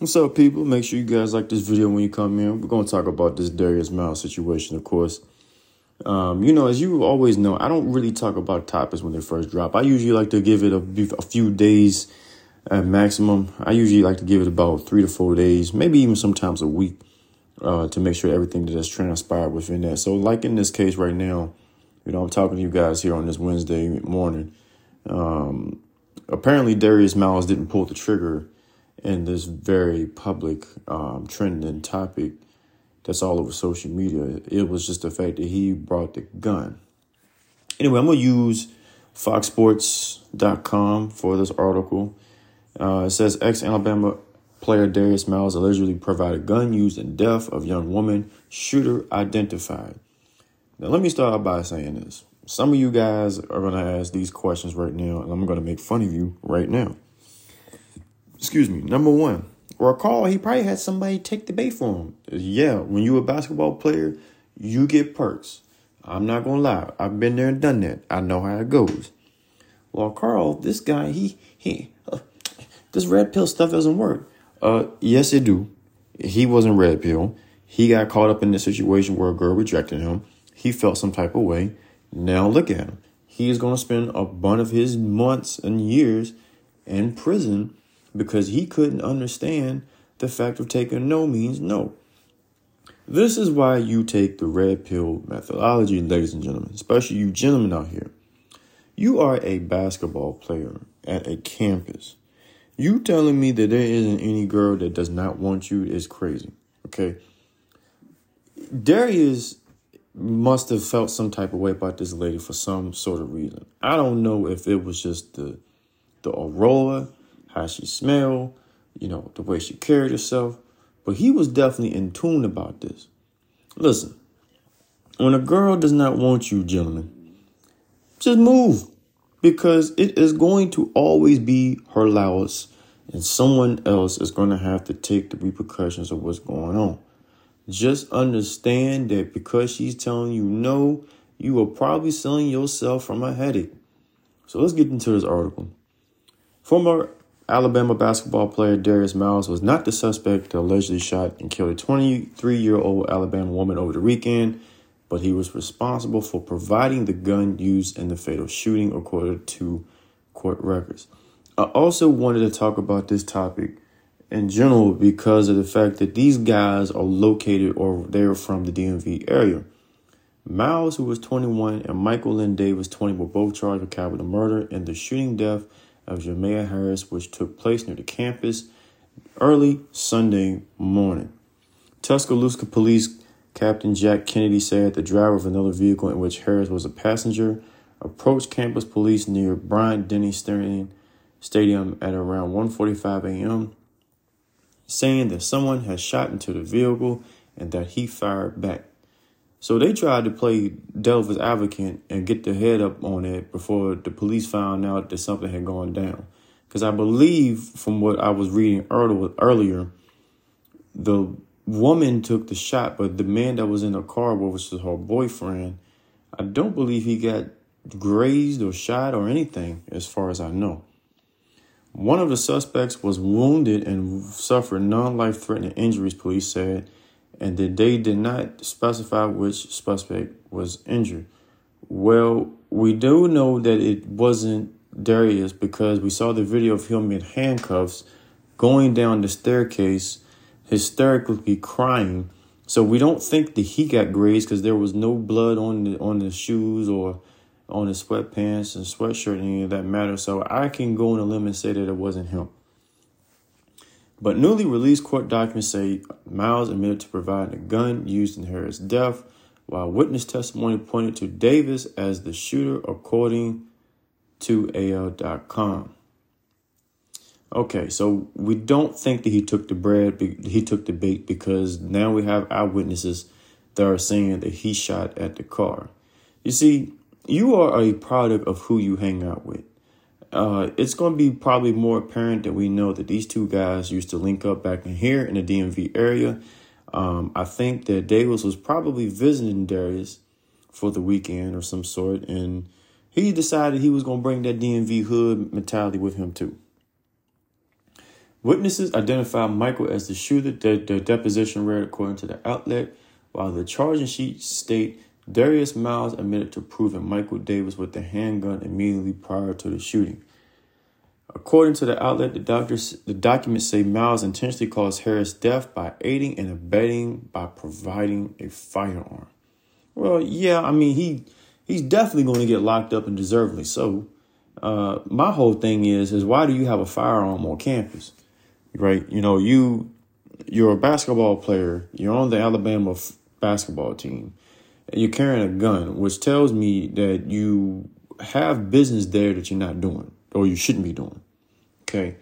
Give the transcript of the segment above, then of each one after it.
What's up, people? Make sure you guys like this video when you come in. We're going to talk about this Darius Miles situation, of course. Um, you know, as you always know, I don't really talk about topics when they first drop. I usually like to give it a, a few days at maximum. I usually like to give it about three to four days, maybe even sometimes a week, uh, to make sure everything that has transpired within that. So, like in this case right now, you know, I'm talking to you guys here on this Wednesday morning. Um, apparently, Darius Miles didn't pull the trigger in this very public um, trending topic that's all over social media. It was just the fact that he brought the gun. Anyway, I'm going to use foxsports.com for this article. Uh, it says ex Alabama player Darius Miles allegedly provided gun used in death of young woman, shooter identified. Now, let me start by saying this. Some of you guys are going to ask these questions right now, and I'm going to make fun of you right now. Excuse me. Number one, recall he probably had somebody take the bait for him. Yeah, when you're a basketball player, you get perks. I'm not gonna lie. I've been there and done that. I know how it goes. Well, Carl, this guy, he he, uh, this red pill stuff doesn't work. Uh, yes, it do. He wasn't red pill. He got caught up in this situation where a girl rejected him. He felt some type of way. Now look at him. He is gonna spend a bunch of his months and years in prison because he couldn't understand the fact of taking no means no. This is why you take the red pill methodology, ladies and gentlemen, especially you gentlemen out here. You are a basketball player at a campus. You telling me that there isn't any girl that does not want you is crazy. Okay. Darius must have felt some type of way about this lady for some sort of reason. I don't know if it was just the the aurora how she smelled, you know, the way she carried herself. But he was definitely in tune about this. Listen, when a girl does not want you, gentlemen, just move because it is going to always be her loss and someone else is going to have to take the repercussions of what's going on. Just understand that because she's telling you no, you are probably selling yourself from a headache. So let's get into this article. Former Alabama basketball player Darius Miles was not the suspect that allegedly shot and killed a 23 year old Alabama woman over the weekend, but he was responsible for providing the gun used in the fatal shooting, according to court records. I also wanted to talk about this topic in general because of the fact that these guys are located or they're from the DMV area. Miles, who was 21, and Michael Lynn Davis, 20, were both charged with capital murder and the shooting death of Jamea Harris, which took place near the campus early Sunday morning. Tuscaloosa Police Captain Jack Kennedy said the driver of another vehicle in which Harris was a passenger approached campus police near Bryant Denny Stadium at around 1:45 a.m., saying that someone had shot into the vehicle and that he fired back. So they tried to play devil's advocate and get the head up on it before the police found out that something had gone down. Because I believe, from what I was reading earlier, the woman took the shot, but the man that was in the car, which was her boyfriend, I don't believe he got grazed or shot or anything, as far as I know. One of the suspects was wounded and suffered non life threatening injuries, police said and that they did not specify which suspect was injured. Well, we do know that it wasn't Darius because we saw the video of him in handcuffs going down the staircase, hysterically crying. So we don't think that he got grazed because there was no blood on the on the shoes or on his sweatpants and sweatshirt any of that matter. So I can go on a limb and say that it wasn't him. But newly released court documents say Miles admitted to providing a gun used in Harris' death, while witness testimony pointed to Davis as the shooter, according to AL.com. Okay, so we don't think that he took the bread, he took the bait because now we have eyewitnesses that are saying that he shot at the car. You see, you are a product of who you hang out with uh, it's going to be probably more apparent that we know that these two guys used to link up back in here in the DMV area. Um, I think that Davis was probably visiting Darius for the weekend or some sort, and he decided he was going to bring that DMV hood mentality with him too. Witnesses identified Michael as the shooter. Their, their deposition read according to the outlet, while the charging sheet state Darius Miles admitted to proving Michael Davis with the handgun immediately prior to the shooting. According to the outlet, the doctors the documents say Miles intentionally caused Harris death by aiding and abetting by providing a firearm. Well, yeah, I mean he he's definitely going to get locked up and deservedly so. Uh, my whole thing is is why do you have a firearm on campus? Right? You know, you you're a basketball player. You're on the Alabama f- basketball team. You're carrying a gun, which tells me that you have business there that you're not doing or you shouldn't be doing. Okay.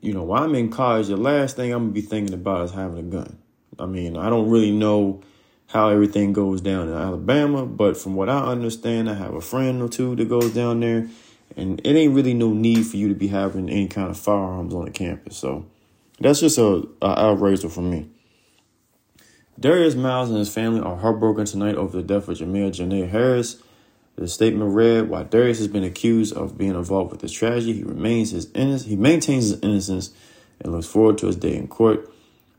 You know, while I'm in college, the last thing I'm gonna be thinking about is having a gun. I mean, I don't really know how everything goes down in Alabama, but from what I understand, I have a friend or two that goes down there, and it ain't really no need for you to be having any kind of firearms on the campus. So that's just a, a outrage for me. Darius Miles and his family are heartbroken tonight over the death of Jamea Jonae Harris. The statement read, "While Darius has been accused of being involved with this tragedy, he remains his innocence. He maintains his innocence and looks forward to his day in court.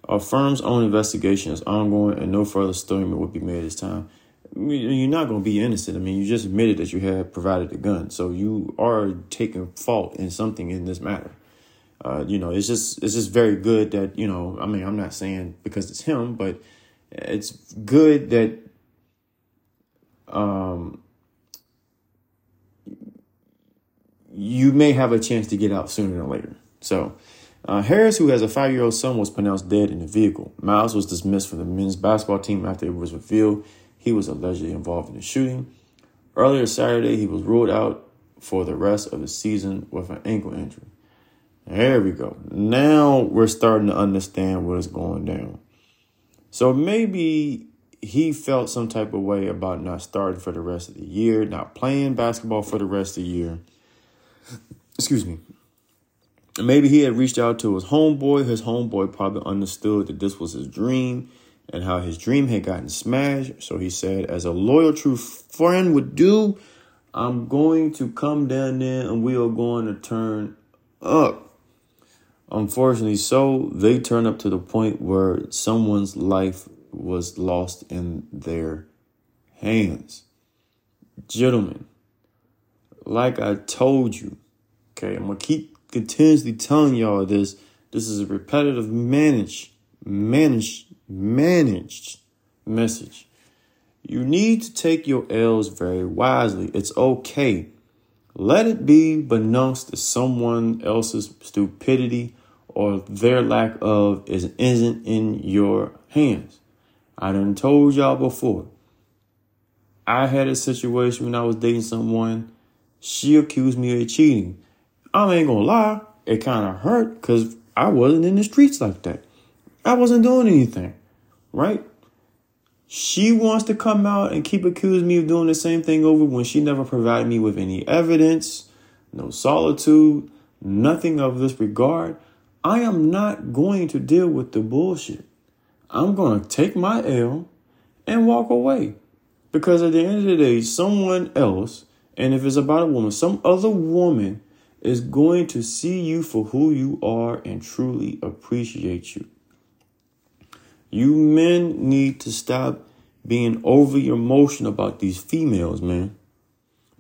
Our firm's own investigation is ongoing, and no further statement will be made at this time." you're not going to be innocent. I mean, you just admitted that you had provided the gun, so you are taking fault in something in this matter. Uh, you know, it's just it's just very good that you know. I mean, I'm not saying because it's him, but it's good that um you may have a chance to get out sooner than later. So, uh, Harris, who has a five year old son, was pronounced dead in the vehicle. Miles was dismissed from the men's basketball team after it was revealed he was allegedly involved in the shooting. Earlier Saturday, he was ruled out for the rest of the season with an ankle injury. There we go. Now we're starting to understand what is going down. So maybe he felt some type of way about not starting for the rest of the year, not playing basketball for the rest of the year excuse me. Maybe he had reached out to his homeboy. His homeboy probably understood that this was his dream and how his dream had gotten smashed. So he said, as a loyal, true friend would do, I'm going to come down there and we are going to turn up. Unfortunately, so they turned up to the point where someone's life was lost in their hands. Gentlemen, like I told you, okay, I'm gonna keep continuously telling y'all this. This is a repetitive managed, managed, managed message. You need to take your L's very wisely. It's okay. Let it be beknownst to someone else's stupidity or their lack of is isn't in your hands. I done told y'all before. I had a situation when I was dating someone she accused me of cheating. I ain't gonna lie, it kind of hurt because I wasn't in the streets like that. I wasn't doing anything, right? She wants to come out and keep accusing me of doing the same thing over when she never provided me with any evidence, no solitude, nothing of this regard. I am not going to deal with the bullshit. I'm going to take my L and walk away. Because at the end of the day, someone else and if it's about a woman, some other woman is going to see you for who you are and truly appreciate you. You men need to stop being over your emotion about these females, man.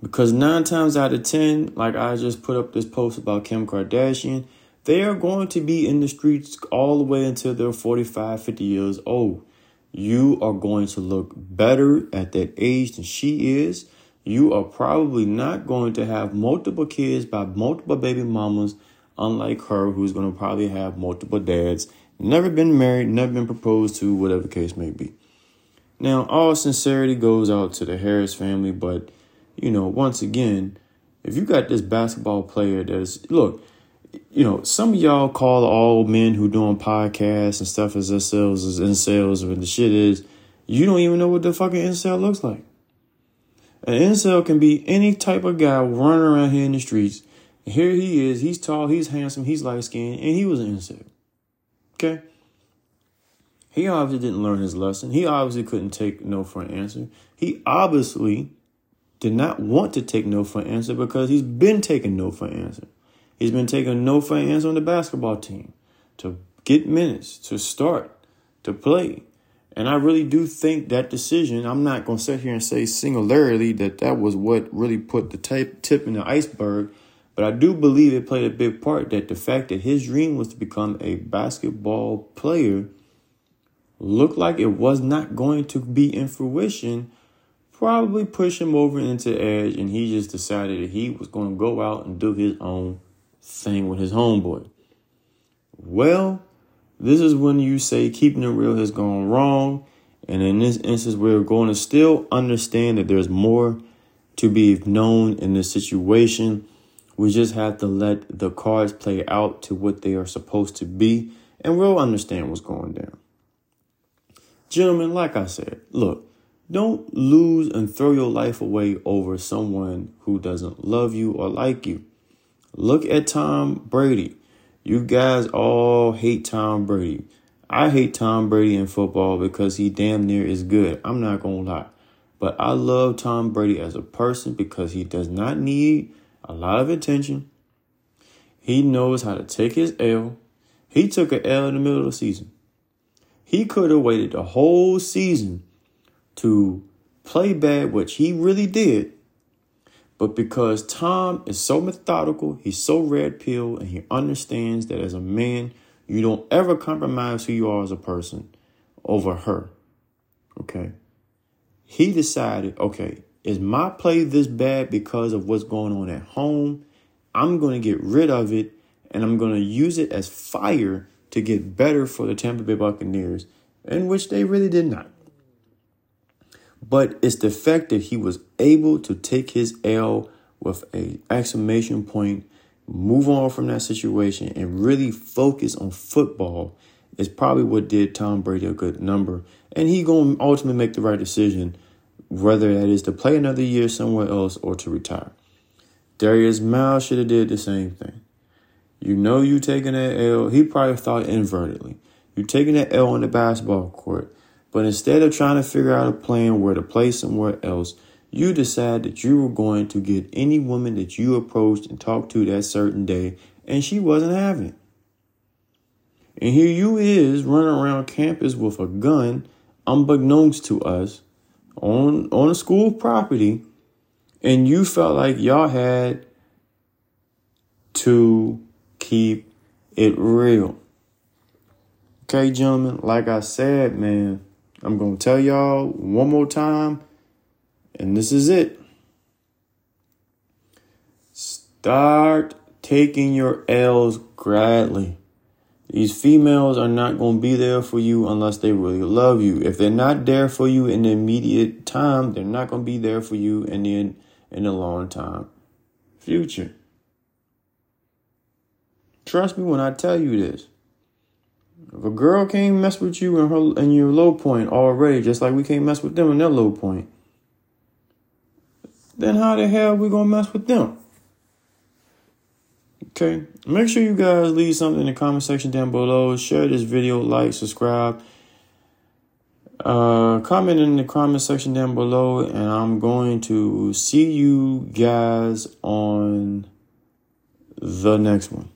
Because nine times out of ten, like I just put up this post about Kim Kardashian, they are going to be in the streets all the way until they're 45, 50 years old. You are going to look better at that age than she is you are probably not going to have multiple kids by multiple baby mamas, unlike her, who's going to probably have multiple dads, never been married, never been proposed to, whatever case may be. Now, all sincerity goes out to the Harris family, but you know, once again, if you got this basketball player that is, look, you know, some of y'all call all men who doing podcasts and stuff as themselves as incels, or the shit is, you don't even know what the fucking incel looks like. An incel can be any type of guy running around here in the streets. Here he is. He's tall. He's handsome. He's light skinned, and he was an incel. Okay. He obviously didn't learn his lesson. He obviously couldn't take no for an answer. He obviously did not want to take no for an answer because he's been taking no for an answer. He's been taking no for an answer on the basketball team. to get minutes, to start, to play. And I really do think that decision, I'm not going to sit here and say singularly that that was what really put the tip, tip in the iceberg, but I do believe it played a big part that the fact that his dream was to become a basketball player looked like it was not going to be in fruition, probably pushed him over into edge, and he just decided that he was going to go out and do his own thing with his homeboy. Well, this is when you say keeping it real has gone wrong. And in this instance, we're going to still understand that there's more to be known in this situation. We just have to let the cards play out to what they are supposed to be, and we'll understand what's going down. Gentlemen, like I said, look, don't lose and throw your life away over someone who doesn't love you or like you. Look at Tom Brady. You guys all hate Tom Brady. I hate Tom Brady in football because he damn near is good. I'm not going to lie. But I love Tom Brady as a person because he does not need a lot of attention. He knows how to take his L. He took an L in the middle of the season. He could have waited the whole season to play bad, which he really did, but because Tom is so methodical, he's so red pill, and he understands that as a man, you don't ever compromise who you are as a person over her. Okay. He decided, okay, is my play this bad because of what's going on at home? I'm going to get rid of it and I'm going to use it as fire to get better for the Tampa Bay Buccaneers, in which they really did not. But it's the fact that he was able to take his L with a exclamation point, move on from that situation, and really focus on football is probably what did Tom Brady a good number. And he gonna ultimately make the right decision, whether that is to play another year somewhere else or to retire. Darius Miles should have did the same thing. You know you taking that L. He probably thought invertedly. You taking that L on the basketball court. But instead of trying to figure out a plan where to play somewhere else, you decide that you were going to get any woman that you approached and talked to that certain day, and she wasn't having it. And here you is running around campus with a gun, unbeknownst to us, on on a school property, and you felt like y'all had to keep it real. Okay, gentlemen, like I said, man, I'm going to tell y'all one more time, and this is it. Start taking your L's gladly. These females are not going to be there for you unless they really love you. If they're not there for you in the immediate time, they're not going to be there for you in the in the long time future. Trust me when I tell you this. If a girl can't mess with you in her in your low point already, just like we can't mess with them in their low point, then how the hell we gonna mess with them? Okay, make sure you guys leave something in the comment section down below. Share this video, like, subscribe. Uh, comment in the comment section down below, and I'm going to see you guys on the next one.